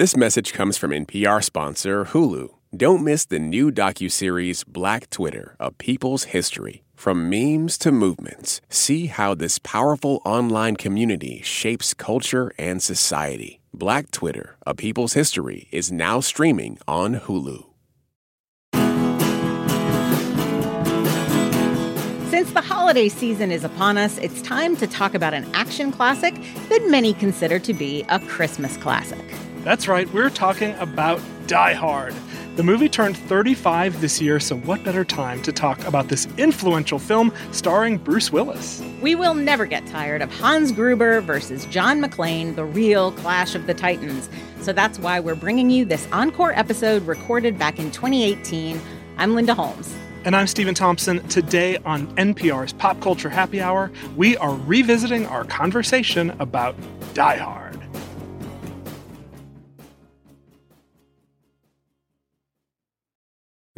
This message comes from NPR sponsor Hulu. Don't miss the new docuseries Black Twitter, A People's History. From memes to movements, see how this powerful online community shapes culture and society. Black Twitter, A People's History is now streaming on Hulu. Since the holiday season is upon us, it's time to talk about an action classic that many consider to be a Christmas classic. That's right, we're talking about Die Hard. The movie turned 35 this year, so what better time to talk about this influential film starring Bruce Willis? We will never get tired of Hans Gruber versus John McClane, the real clash of the titans. So that's why we're bringing you this encore episode recorded back in 2018. I'm Linda Holmes. And I'm Stephen Thompson. Today on NPR's Pop Culture Happy Hour, we are revisiting our conversation about Die Hard.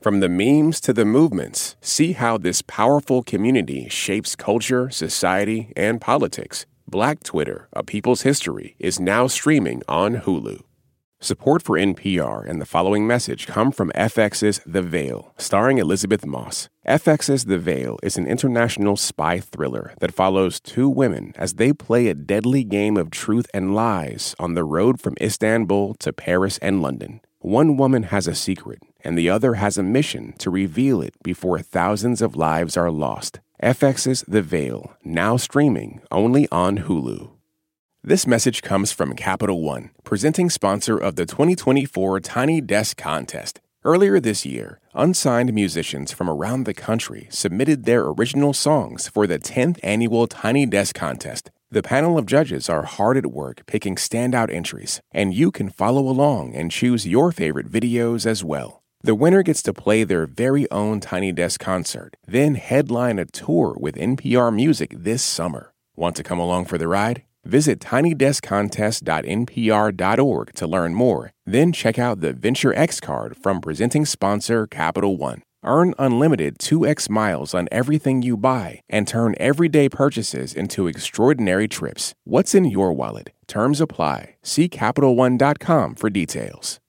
From the memes to the movements, see how this powerful community shapes culture, society, and politics. Black Twitter, A People's History, is now streaming on Hulu. Support for NPR and the following message come from FX's The Veil, starring Elisabeth Moss. FX's The Veil is an international spy thriller that follows two women as they play a deadly game of truth and lies on the road from Istanbul to Paris and London. One woman has a secret, and the other has a mission to reveal it before thousands of lives are lost. FX's The Veil, now streaming only on Hulu. This message comes from Capital One, presenting sponsor of the 2024 Tiny Desk Contest. Earlier this year, unsigned musicians from around the country submitted their original songs for the 10th annual Tiny Desk Contest. The panel of judges are hard at work picking standout entries, and you can follow along and choose your favorite videos as well. The winner gets to play their very own Tiny Desk concert, then headline a tour with NPR Music this summer. Want to come along for the ride? Visit tinydeskcontest.npr.org to learn more. Then check out the Venture X card from presenting sponsor Capital One. Earn unlimited 2x miles on everything you buy and turn everyday purchases into extraordinary trips. What's in your wallet? Terms apply. See CapitalOne.com for details.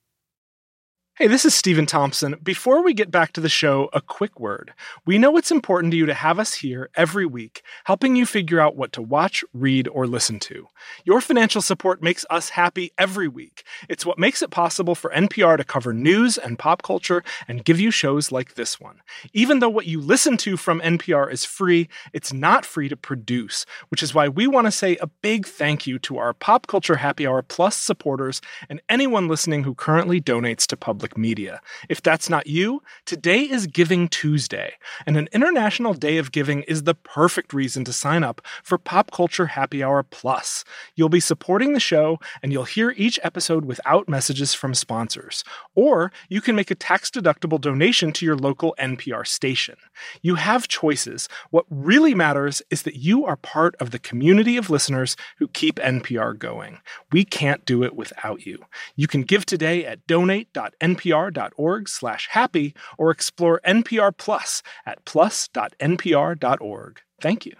Hey, this is Stephen Thompson. Before we get back to the show, a quick word. We know it's important to you to have us here every week, helping you figure out what to watch, read, or listen to. Your financial support makes us happy every week. It's what makes it possible for NPR to cover news and pop culture and give you shows like this one. Even though what you listen to from NPR is free, it's not free to produce, which is why we want to say a big thank you to our Pop Culture Happy Hour Plus supporters and anyone listening who currently donates to public media. If that's not you, today is Giving Tuesday, and an International Day of Giving is the perfect reason to sign up for Pop Culture Happy Hour Plus. You'll be supporting the show, and you'll hear each episode without messages from sponsors. Or you can make a tax deductible donation to your local NPR station. You have choices. What really matters is that you are part of the community of listeners who keep NPR going. We can't do it without you. You can give today at donate.npr.org slash happy or explore NPR Plus at plus.npr.org. Thank you.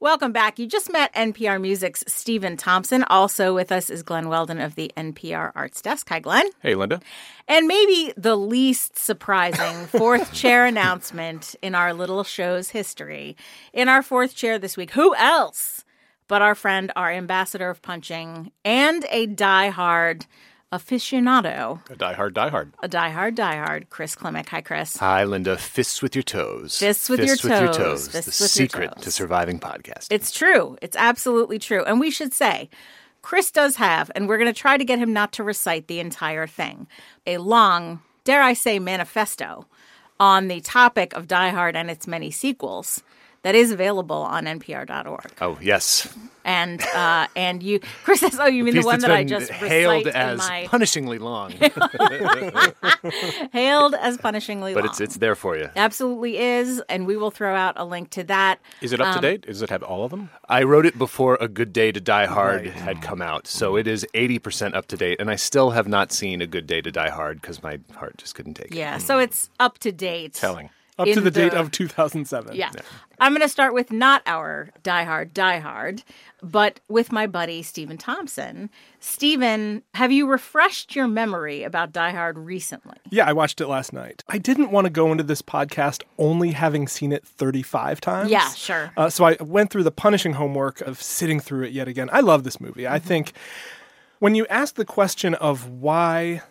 Welcome back. You just met NPR Music's Stephen Thompson. Also with us is Glenn Weldon of the NPR Arts Desk. Hi, Glenn. Hey, Linda. And maybe the least surprising fourth chair announcement in our little show's history. In our fourth chair this week, who else but our friend, our ambassador of punching, and a die-hard aficionado, A diehard, diehard. a die-hard, die-hard, Chris Klimek. Hi, Chris. Hi, Linda. Fists with your toes. Fists with your toes. the Fists with your secret toes. to surviving podcast. It's true. It's absolutely true. And we should say, Chris does have, and we're going to try to get him not to recite the entire thing, a long, dare I say, manifesto on the topic of Die Hard and its many sequels that is available on npr.org. Oh yes, And uh, and you, Chris says, "Oh, you mean the Piece one that's that I just hailed recite in as my punishingly long, hailed as punishingly but long." But it's it's there for you. absolutely is, and we will throw out a link to that. Is it up to Um, date? Does it have all of them? I wrote it before A Good Day to Die Hard Right. had come out, so it is eighty percent up to date, and I still have not seen A Good Day to Die Hard because my heart just couldn't take it. Yeah, so it's up to date. Telling. Up to in the date of 2007. Yeah. I'm going to start with not our Die Hard, Die Hard, but with my buddy, Stephen Thompson. Stephen, have you refreshed your memory about Die Hard recently? Yeah, I watched it last night. I didn't want to go into this podcast only having seen it 35 times. Yeah, sure. Uh, so I went through the punishing homework of sitting through it yet again. I love this movie. Mm-hmm. I think when you ask the question of why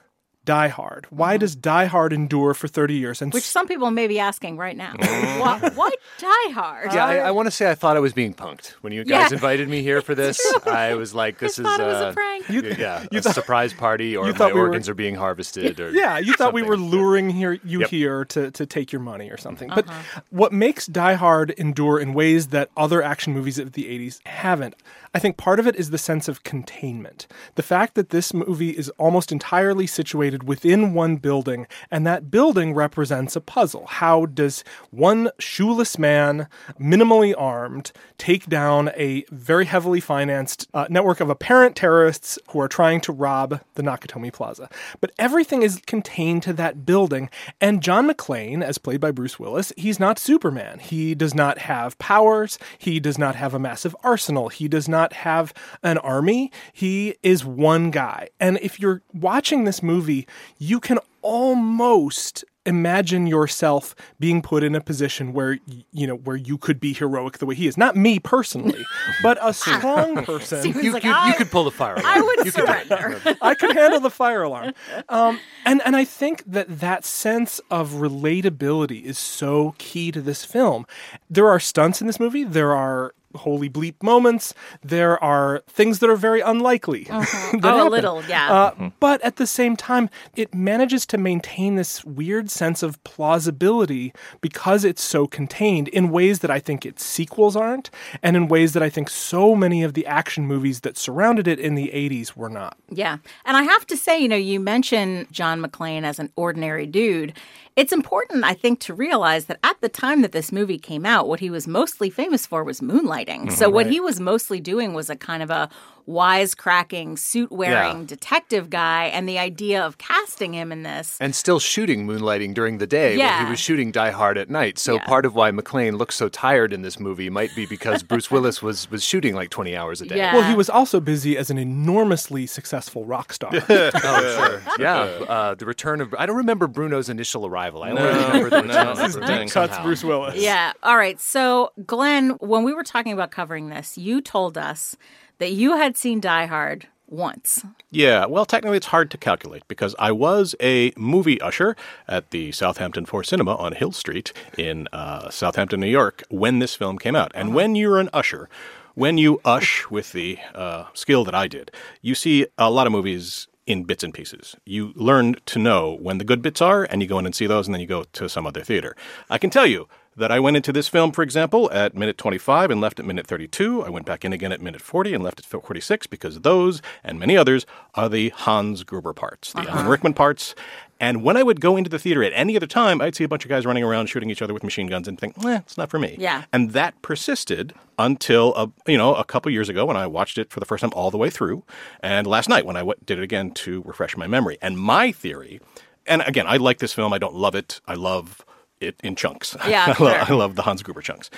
Die Hard, why does Die Hard endure for 30 years? And Mm-hmm. Which s- some people may be asking right now. why, why Die Hard? Yeah, I, I want to say I thought I was being punked when you guys Yeah. invited me here for this. I was like, "This is thought it was a uh, prank. You- yeah, you a thought- surprise party, or you my thought we were- organs are being harvested." Or Yeah, you thought we were something. luring here, you Yep. here to, to take your money or something. Uh-huh. But what makes Die Hard endure in ways that other action movies of the 80s haven't, I think part of it is the sense of containment. The fact that this movie is almost entirely situated within one building, and that building represents a puzzle. How does one shoeless man, minimally armed, take down a very heavily financed uh, network of apparent terrorists who are trying to rob the Nakatomi Plaza? But everything is contained to that building, and John McClane, as played by Bruce Willis, he's not Superman. He does not have powers, he does not have a massive arsenal, he does not have an army. He is one guy. And if you're watching this movie, you can almost imagine yourself being put in a position where you know where you could be heroic the way he is not me personally but a strong person You, like, you, I, you could pull the fire. I would You could do it. surrender. I can handle the fire alarm. Um, and and I think that that sense of relatability is so key to this film. There are stunts in this movie. There are holy bleep moments. There are things that are very unlikely. that oh, a little, yeah. Uh, But at the same time, it manages to maintain this weird sense of plausibility because it's so contained in ways that I think its sequels aren't, and in ways that I think so many of the action movies that surrounded it in the 80s were not. Yeah. And I have to say, you know, you mention John McClane as an ordinary dude. It's important, I think, to realize that at the time that this movie came out, what he was mostly famous for was moonlighting. so what he was mostly doing was a kind of a wisecracking, suit wearing Yeah. detective guy. And the idea of casting him in this. And still shooting moonlighting during the day when Yeah. he was shooting Die Hard at night. So Yeah. part of why McClane looks so tired in this movie might be because Bruce Willis was was shooting like 20 hours a day. Yeah. Well, he was also busy as an enormously successful rock star. Oh, sure. Yeah. Uh, the return of I don't remember Bruno's initial arrival. I only No, remember the no, return of that's the Bruno thing. Cuts somehow. Bruce Willis. Yeah. All right. So, Glenn, when we were talking about covering this, you told us that you had seen Die Hard once. Yeah, well, technically it's hard to calculate because I was a movie usher at the Southampton Four Cinema on Hill Street in uh, Southampton, New York, when this film came out. And when you're an usher, when you ush with the uh, skill that I did, you see a lot of movies in bits and pieces. You learn to know when the good bits are, and you go in and see those, and then you go to some other theater. I can tell you that I went into this film, for example, at minute 25 and left at minute 32. I went back in again at minute 40 and left at 46 because those and many others are the Hans Gruber parts, the Alan Rickman parts. And when I would go into the theater at any other time, I'd see a bunch of guys running around shooting each other with machine guns and think, eh, it's not for me. Yeah. And that persisted until a, you know a couple years ago when I watched it for the first time all the way through, and last night when I w- did it again to refresh my memory. And my theory, and again, I like this film. I don't love it. I love it in chunks. Yeah, I, love, sure. I love the Hans Gruber chunks.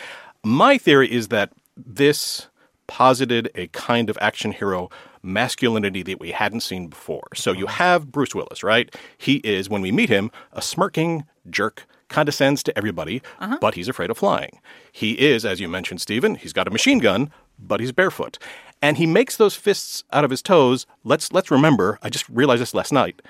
My theory is that this posited a kind of action hero masculinity that we hadn't seen before. So you uh-huh. have Bruce Willis, right? He is, when we meet him, a smirking jerk, condescends to everybody, uh-huh. but he's afraid of flying. He is, as you mentioned, Stephen, he's got a machine gun, but he's barefoot. And he makes those fists out of his toes. Let's let's remember, I just realized this last night,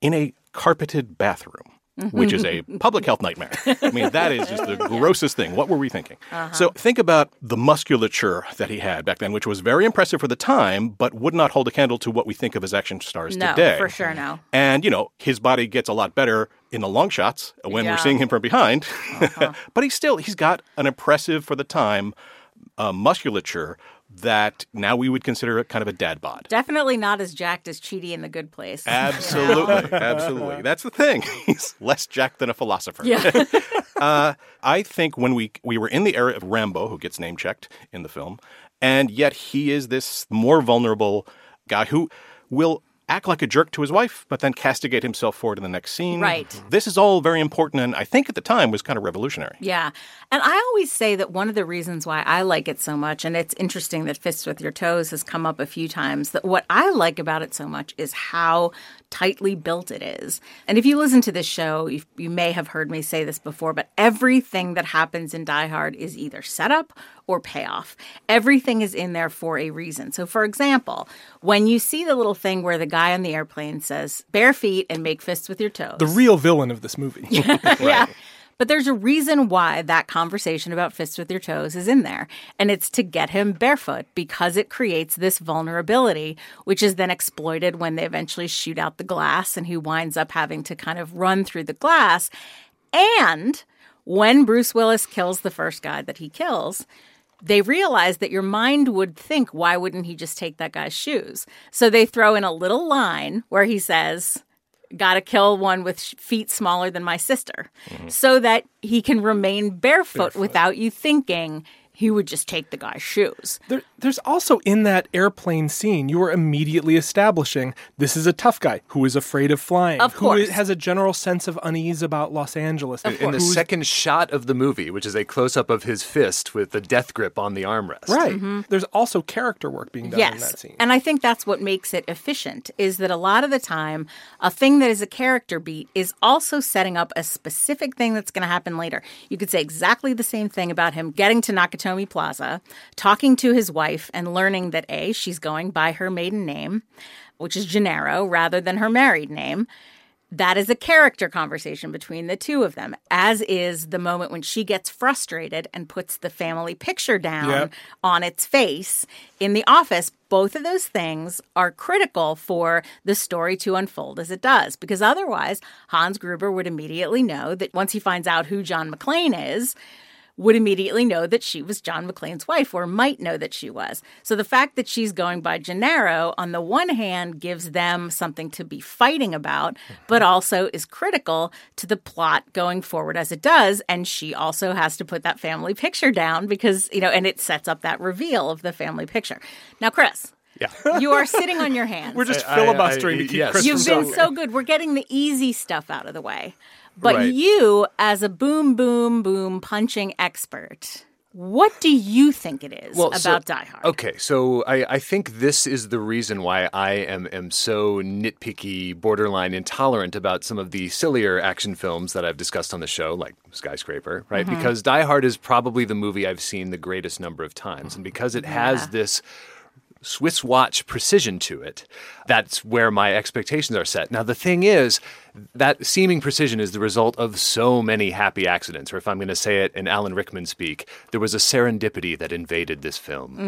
in a carpeted bathroom. Which is a public health nightmare. I mean, that is just the grossest thing. What were we thinking? So think about the musculature that he had back then, which was very impressive for the time, but would not hold a candle to what we think of as action stars No, today. for sure, no. And, you know, his body gets a lot better in the long shots when Yeah. we're seeing him from behind. Uh-huh. but he's still, he's got an impressive for the time uh, musculature that now we would consider kind of a dad bod. Definitely not as jacked as Chidi in The Good Place. Absolutely, absolutely. That's the thing. He's less jacked than a philosopher. Yeah. uh, I think when we we were in the era of Rambo, who gets name checked in the film, and yet he is this more vulnerable guy who will act like a jerk to his wife, but then castigate himself for it in the next scene. Right. This is all very important, and I think at the time was kind of revolutionary. Yeah. And I always say that one of the reasons why I like it so much, and it's interesting that Fists with Your Toes has come up a few times, that what I like about it so much is how tightly built it is. And if you listen to this show, you, you may have heard me say this before, but everything that happens in Die Hard is either setup or payoff. Everything is in there for a reason. So, for example, when you see the little thing where the guy on the airplane says, bare feet and make fists with your toes. The real villain of this movie. yeah. But there's a reason why that conversation about fists with your toes is in there. And it's to get him barefoot because it creates this vulnerability, which is then exploited when they eventually shoot out the glass and he winds up having to kind of run through the glass. And when Bruce Willis kills the first guy that he kills, they realize that your mind would think, why wouldn't he just take that guy's shoes? So they throw in a little line where he says, Gotta kill one with feet smaller than my sister, mm-hmm. so that he can remain barefoot, without you thinking he would just take the guy's shoes. There, there's also in that airplane scene, you are immediately establishing this is a tough guy who is afraid of flying, Of who course. has a general sense of unease about Los Angeles. In the who's- second shot of the movie, which is a close up of his fist with the death grip on the armrest. Right. There's also character work being done in that Mm-hmm. Yes. scene. And I think that's what makes it efficient is that a lot of the time, a thing that is a character beat is also setting up a specific thing that's going to happen later. You could say exactly the same thing about him getting to Nakatomi Plaza, talking to his wife, and learning that A, she's going by her maiden name, which is Gennaro, rather than her married name. That is a character conversation between the two of them, as is the moment when she gets frustrated and puts the family picture down Yep. on its face in the office. Both of those things are critical for the story to unfold as it does, because otherwise, Hans Gruber would immediately know that once he finds out who John McClane is, would immediately know that she was John McClane's wife, or might know that she was. So the fact that she's going by Gennaro, on the one hand, gives them something to be fighting about, but also is critical to the plot going forward as it does. And she also has to put that family picture down because, you know, and it sets up that reveal of the family picture. Now, Chris. Yeah. You are sitting on your hands. We're just I- I- filibustering to I- keep yes. Chris You've from been so good. We're getting the easy stuff out of the way. But Right. you, as a boom, boom, boom punching expert, what do you think it is about so- Die Hard? Okay, so I, I think this is the reason why I am, am so nitpicky, borderline intolerant about some of the sillier action films that I've discussed on the show, like Skyscraper, right? Mm-hmm. Because Die Hard is probably the movie I've seen the greatest number of times. And because it has this Swiss watch precision to it, that's where my expectations are set. Now, the thing is, that seeming precision is the result of so many happy accidents, or if I'm going to say it in Alan Rickman speak, there was a serendipity that invaded this film.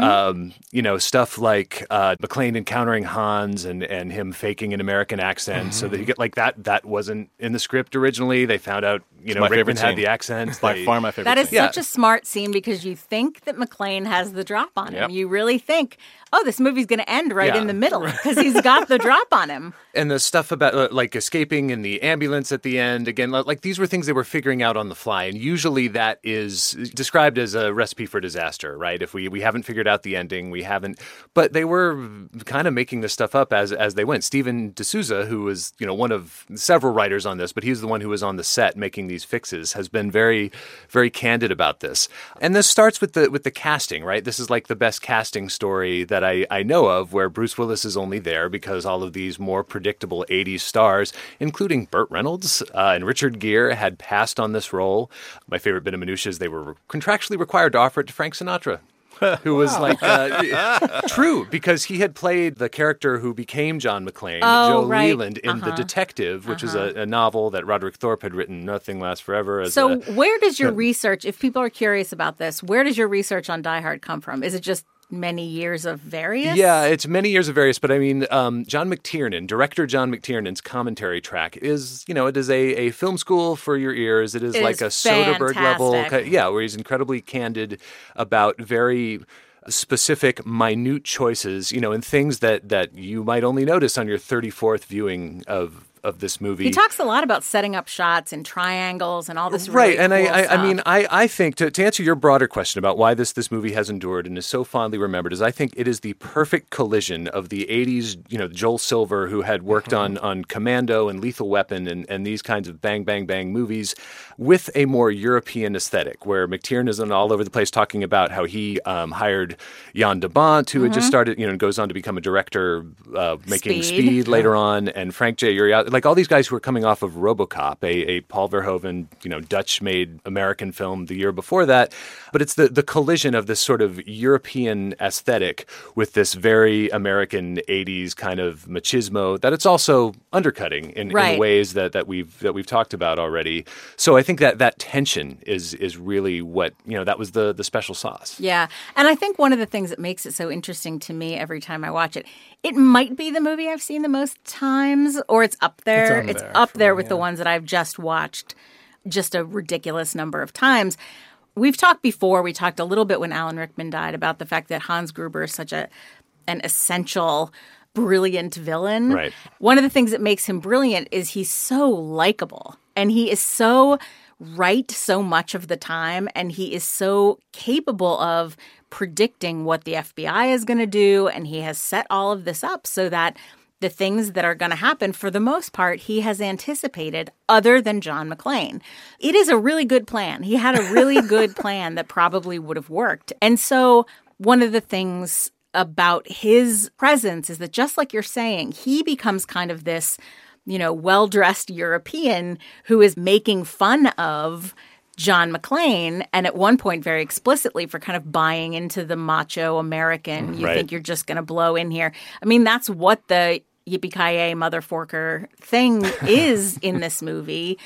Um, you know, stuff like uh, McClane encountering Hans and, and him faking an American accent so that he get like that. That wasn't in the script originally. They found out, you know, my Rickman had the accent. By They- far my favorite That is scene. Yeah. such a smart scene because you think that McClane has the drop on him. You really think, oh, this movie's going to end right Yeah. in the middle because he's got the drop on him. and the stuff about uh, like escaping in the ambulance at the end again like these were things they were figuring out on the fly and usually that is described as a recipe for disaster right? If we we haven't figured out the ending we haven't but they were kind of making this stuff up as as they went. Steven de Souza who was you know one of several writers on this but he's the one who was on the set making these fixes has been very very candid about this. And this starts with the with the casting right? This is like the best casting story that I I know of where Bruce Willis is only there because all of these more predictable 80s stars, including Burt Reynolds uh, and Richard Gere, had passed on this role. My favorite bit of minutia is they were contractually required to offer it to Frank Sinatra. who was like uh, true because he had played the character who became John McClane, Oh, Joe right. Leland, in The Uh-huh. Detective, which is a, a novel that Roderick Thorp had written. Nothing lasts forever. As So, a, where does your research, if people are curious about this, where does your research on Die Hard come from? Is it just many years of various? Yeah, it's many years of various, but I mean, um, John McTiernan, director John McTiernan's commentary track is, you know, it is a, a film school for your ears. It is It like is a Soderbergh level, yeah, where he's incredibly candid about very specific, minute choices, you know, and things that that you might only notice on your thirty fourth viewing of of this movie. He talks a lot about setting up shots and triangles and all this right really and cool I, I, I mean I, I think to, to answer your broader question about why this this movie has endured and is so fondly remembered is i think it is the perfect collision of the 80s you know joel silver who had worked Mm-hmm. on on commando and lethal weapon and, and these kinds of bang bang bang movies with a more european aesthetic where mctiernan is all over the place talking about how he um, hired jan de bont who had Mm-hmm. just started you know and goes on to become a director uh, making Speed. speed later on, and Frank J. Urioste, like all these guys who were coming off of RoboCop, a, a Paul Verhoeven, you know, Dutch-made American film the year before that. But it's the the collision of this sort of European aesthetic with this very American '80s kind of machismo that it's also undercutting in, Right. in ways that, that we've that we've talked about already. So I think that that tension is is really what you know that was the the special sauce. Yeah. And I think one of the things that makes it so interesting to me every time I watch it, it might be the movie I've seen the most times, or it's up there. on It's, there up there me, with the ones that I've just watched just a ridiculous number of times. We've talked before, we talked a little bit when Alan Rickman died about the fact that Hans Gruber is such a an essential brilliant villain. Right. One of the things that makes him brilliant is he's so likable and he is so right so much of the time and he is so capable of predicting what the FBI is going to do and he has set all of this up so that the things that are going to happen for the most part he has anticipated other than John McClane. It is a really good plan. He had a really good plan that probably would have worked. And so one of the things about his presence is that just like you're saying, he becomes kind of this, you know, well dressed European who is making fun of John McClane, and at one point, very explicitly, for kind of buying into the macho American, you Right. think you're just going to blow in here. I mean, that's what the yippee ki mother forker thing is in this movie.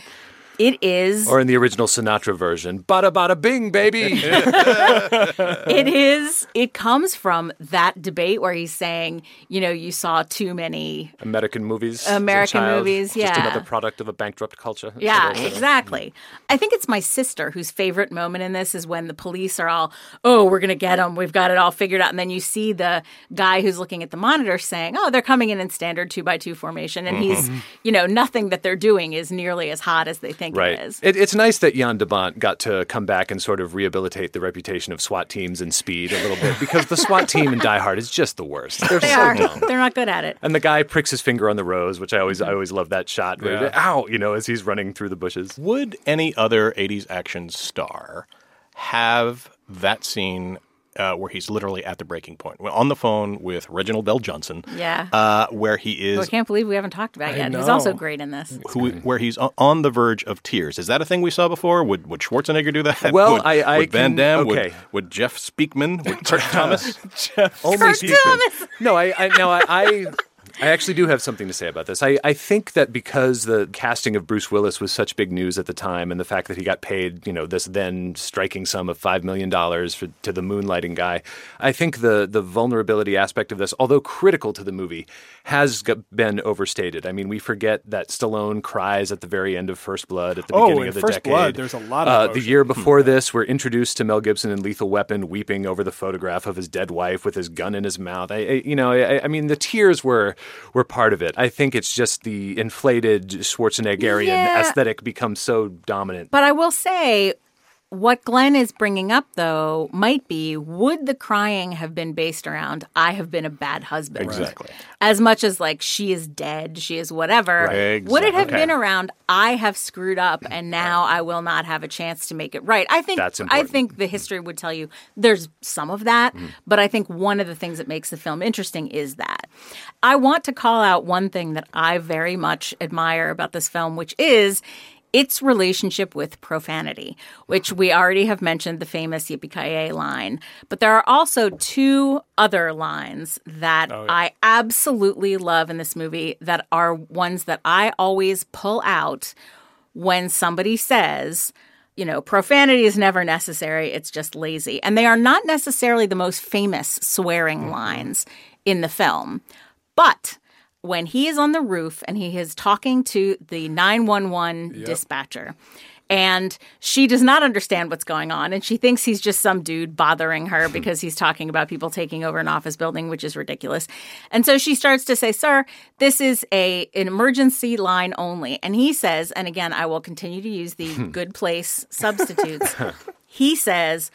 It is. Or in the original Sinatra version, bada bada bing, baby. it is it comes from that debate where he's saying you know you saw too many American movies. as a American child, movies, Just yeah. another product of a bankrupt culture. yeah cetera, et cetera. exactly i think it's my sister whose favorite moment in this is when the police are all oh we're gonna get them we've got it all figured out and then you see the guy who's looking at the monitor saying oh they're coming in in standard two by two formation and he's mm-hmm. you know nothing that they're doing is nearly as hot as they think Right. it is It, it's nice that Jan de Bont got to come back and sort of rehabilitate the reputation of SWAT teams and speed a little bit because the SWAT team in Die Hard is just the worst. They're they so are dumb. they're not good at it And the guy pricks his finger on the rose, which I always I mm-hmm. always love that shot. Where Yeah. Ow, you know, as he's running through the bushes. Would any other 80s action star have that scene uh, where he's literally at the breaking point? Well, on the phone with Reginald VelJohnson. Yeah. Uh, where he Oh, I can't believe we haven't talked about it yet. He's also great in this. Who, where he's on the verge of tears. Is that a thing we saw before? Would would Schwarzenegger do that? Well, would, I- I would Van can- Damme? okay. Would, would Jeff Speakman? Would Kurt Thomas? Only Kurt Thomas! No, I, I now I, I I actually do have something to say about this. I, I think that because the casting of Bruce Willis was such big news at the time, and the fact that he got paid, you know, this then striking sum of five million dollars for to the moonlighting guy, I think the the vulnerability aspect of this, although critical to the movie, has been overstated. I mean, we forget that Stallone cries at the very end of First Blood at the Oh, beginning of the First decade. Blood, there's a lot of uh, the year before this, we're introduced to Mel Gibson in Lethal Weapon, weeping over the photograph of his dead wife with his gun in his mouth. I, I you know, I, I mean, the tears were were part of it. I think it's just the inflated Schwarzeneggerian Yeah. aesthetic becomes so dominant. But I will say, what Glenn is bringing up, though, might be would the crying have been based around I have been a bad husband? Exactly. As much as like she is dead, she is whatever. Right. Would it have Exactly. been around I have screwed up and now I will not have a chance to make it right? I think That's I think the mm-hmm. history would tell you there's some of that, mm-hmm. but I think one of the things that makes the film interesting is that. I want to call out one thing that I very much admire about this film, which is its relationship with profanity, which we already have mentioned the famous Yippee line. But there are also two other lines that Oh, yeah. I absolutely love in this movie that are ones that I always pull out when somebody says, you know, profanity is never necessary, it's just lazy. And they are not necessarily the most famous swearing mm-hmm. lines in the film. But when he is on the roof and he is talking to the 911 dispatcher, and she does not understand what's going on, and she thinks he's just some dude bothering her because he's talking about people taking over an office building, which is ridiculous. And so she starts to say, "Sir, this is a an emergency line only." And he says, and again, I will continue to use the good place substitutes. he says,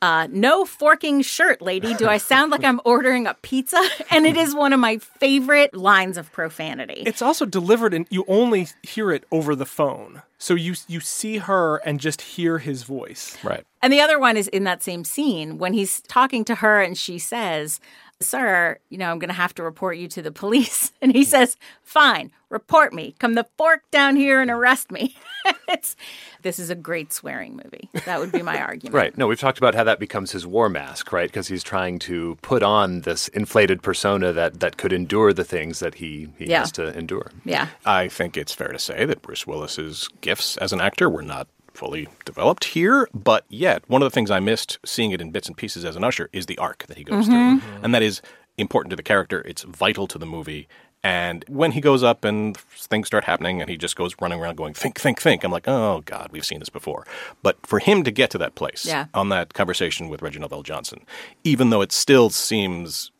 uh, no forking shirt, lady. Do I sound like I'm ordering a pizza? And it is one of my favorite lines of profanity. It's also delivered and you only hear it over the phone. So you you see her and just hear his voice. Right. And the other one is in that same scene when he's talking to her and she says, Sir, you know, I'm going to have to report you to the police. And he hmm. says, Fine, report me. Come the fork down here and hmm. arrest me. it's, this is a great swearing movie. That would be my argument. Right. No, we've talked about how that becomes his war mask, right? Because he's trying to put on this inflated persona that, that could endure the things that he, he Yeah. has to endure. Yeah. I think it's fair to say that Bruce Willis's gifts as an actor were not fully developed here, but yet one of the things I missed seeing it in bits and pieces as an usher is the arc that he goes mm-hmm. through. Mm-hmm. And that is important to the character. It's vital to the movie. And when he goes up and things start happening and he just goes running around going, think, think, think, I'm like, oh, God, we've seen this before. But for him to get to that place Yeah. on that conversation with Reginald VelJohnson, even though it still seems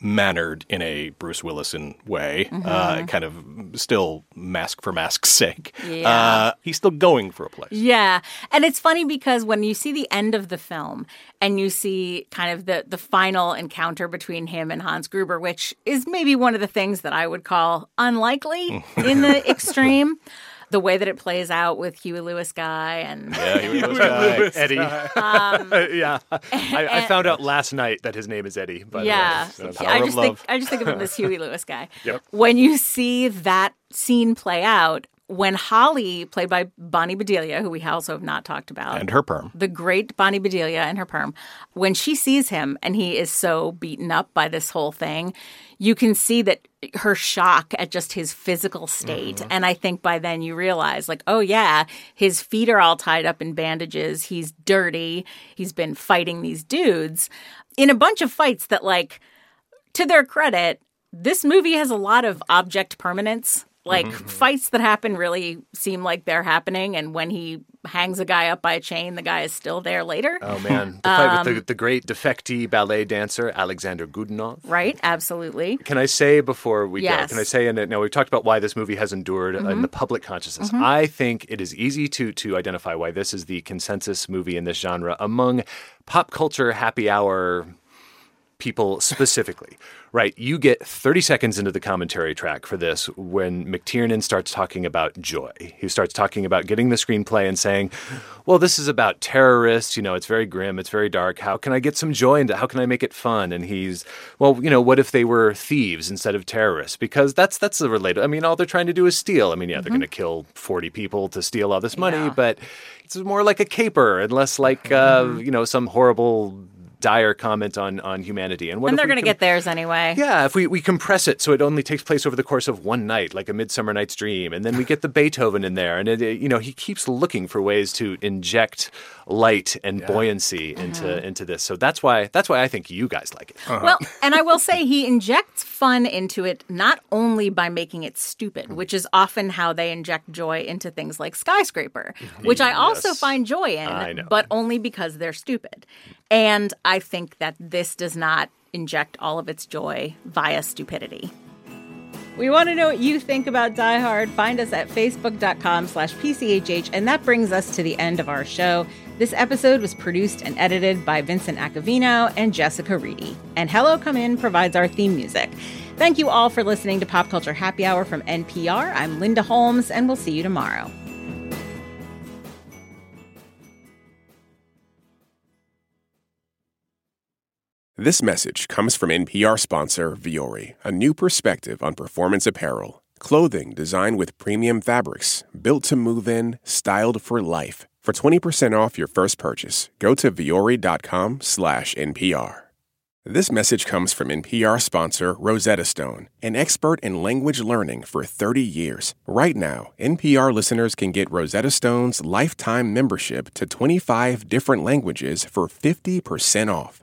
mannered in a Bruce Willison way, uh, kind of still mask for mask's sake. Yeah. Uh, he's still going for a place. Yeah. And it's funny because when you see the end of the film and you see kind of the the final encounter between him and Hans Gruber, which is maybe one of the things that I would call unlikely in the extreme. The way that it plays out with Huey Lewis guy and Yeah, he was guy. Eddie. Um, yeah. I, I found out last night that his name is Eddie. By the way. yeah, The I power of just think. I just think of him as Huey Lewis guy. Yep. When you see that scene play out, when Holly, played by Bonnie Bedelia, who we also have not talked about, And her perm. the great Bonnie Bedelia and her perm, when she sees him and he is so beaten up by this whole thing, you can see that her shock at just his physical state. Mm-hmm. And I think by then you realize, like, oh, yeah, his feet are all tied up in bandages. He's dirty. He's been fighting these dudes in a bunch of fights that, like, to their credit, this movie has a lot of object permanence. Like fights that happen really seem like they're happening, and when he hangs a guy up by a chain, the guy is still there later. Oh, man. The fight Um, with the, the great defectee ballet dancer, Alexander Godunov. Right? Absolutely. Can I say before we Yes. Mm-hmm. go? Can I say? And now we've talked about why this movie has endured in the public consciousness. I think it is easy to to identify why this is the consensus movie in this genre among pop culture happy hour people specifically. Right? You get 30 seconds into the commentary track for this when McTiernan starts talking about joy. He starts talking about getting the screenplay and saying, "Well, this is about terrorists. You know, it's very grim, it's very dark. How can I get some joy into? How can I make it fun?" And he's, "Well, you know, what if they were thieves instead of terrorists? Because that's that's the related. I mean, all they're trying to do is steal. I mean, yeah, they're going to kill 40 people to steal all this money, Yeah. but it's more like a caper and less like uh, you know some horrible." Dire comment on on humanity and what and they're going to com- get theirs anyway. yeah, if we, we compress it so it only takes place over the course of one night, like a Midsummer Night's Dream, and then we get the Beethoven in there, and it, it- you know he keeps looking for ways to inject light and buoyancy into mm-hmm. into this. So that's why that's why I think you guys like it. Uh-huh. Well, and I will say he injects fun into it not only by making it stupid, mm-hmm. which is often how they inject joy into things like Skyscraper, mm-hmm. which I also Yes. find joy in, but only because they're stupid. And I think that this does not inject all of its joy via stupidity. We want to know what you think about Die Hard. Find us at facebook.com slash PCHH. And that brings us to the end of our show. This episode was produced and edited by Vincent Acovino and Jessica Reedy. And Hello Come In provides our theme music. Thank you all for listening to Pop Culture Happy Hour from NPR. I'm Linda Holmes, and we'll see you tomorrow. This message comes from NPR sponsor Vuori, a new perspective on performance apparel. Clothing designed with premium fabrics, built to move in, styled for life. For 20% off your first purchase, go to vuori.com slash NPR. This message comes from NPR sponsor Rosetta Stone, an expert in language learning for 30 years. Right now, NPR listeners can get Rosetta Stone's lifetime membership to 25 different languages for 50% off.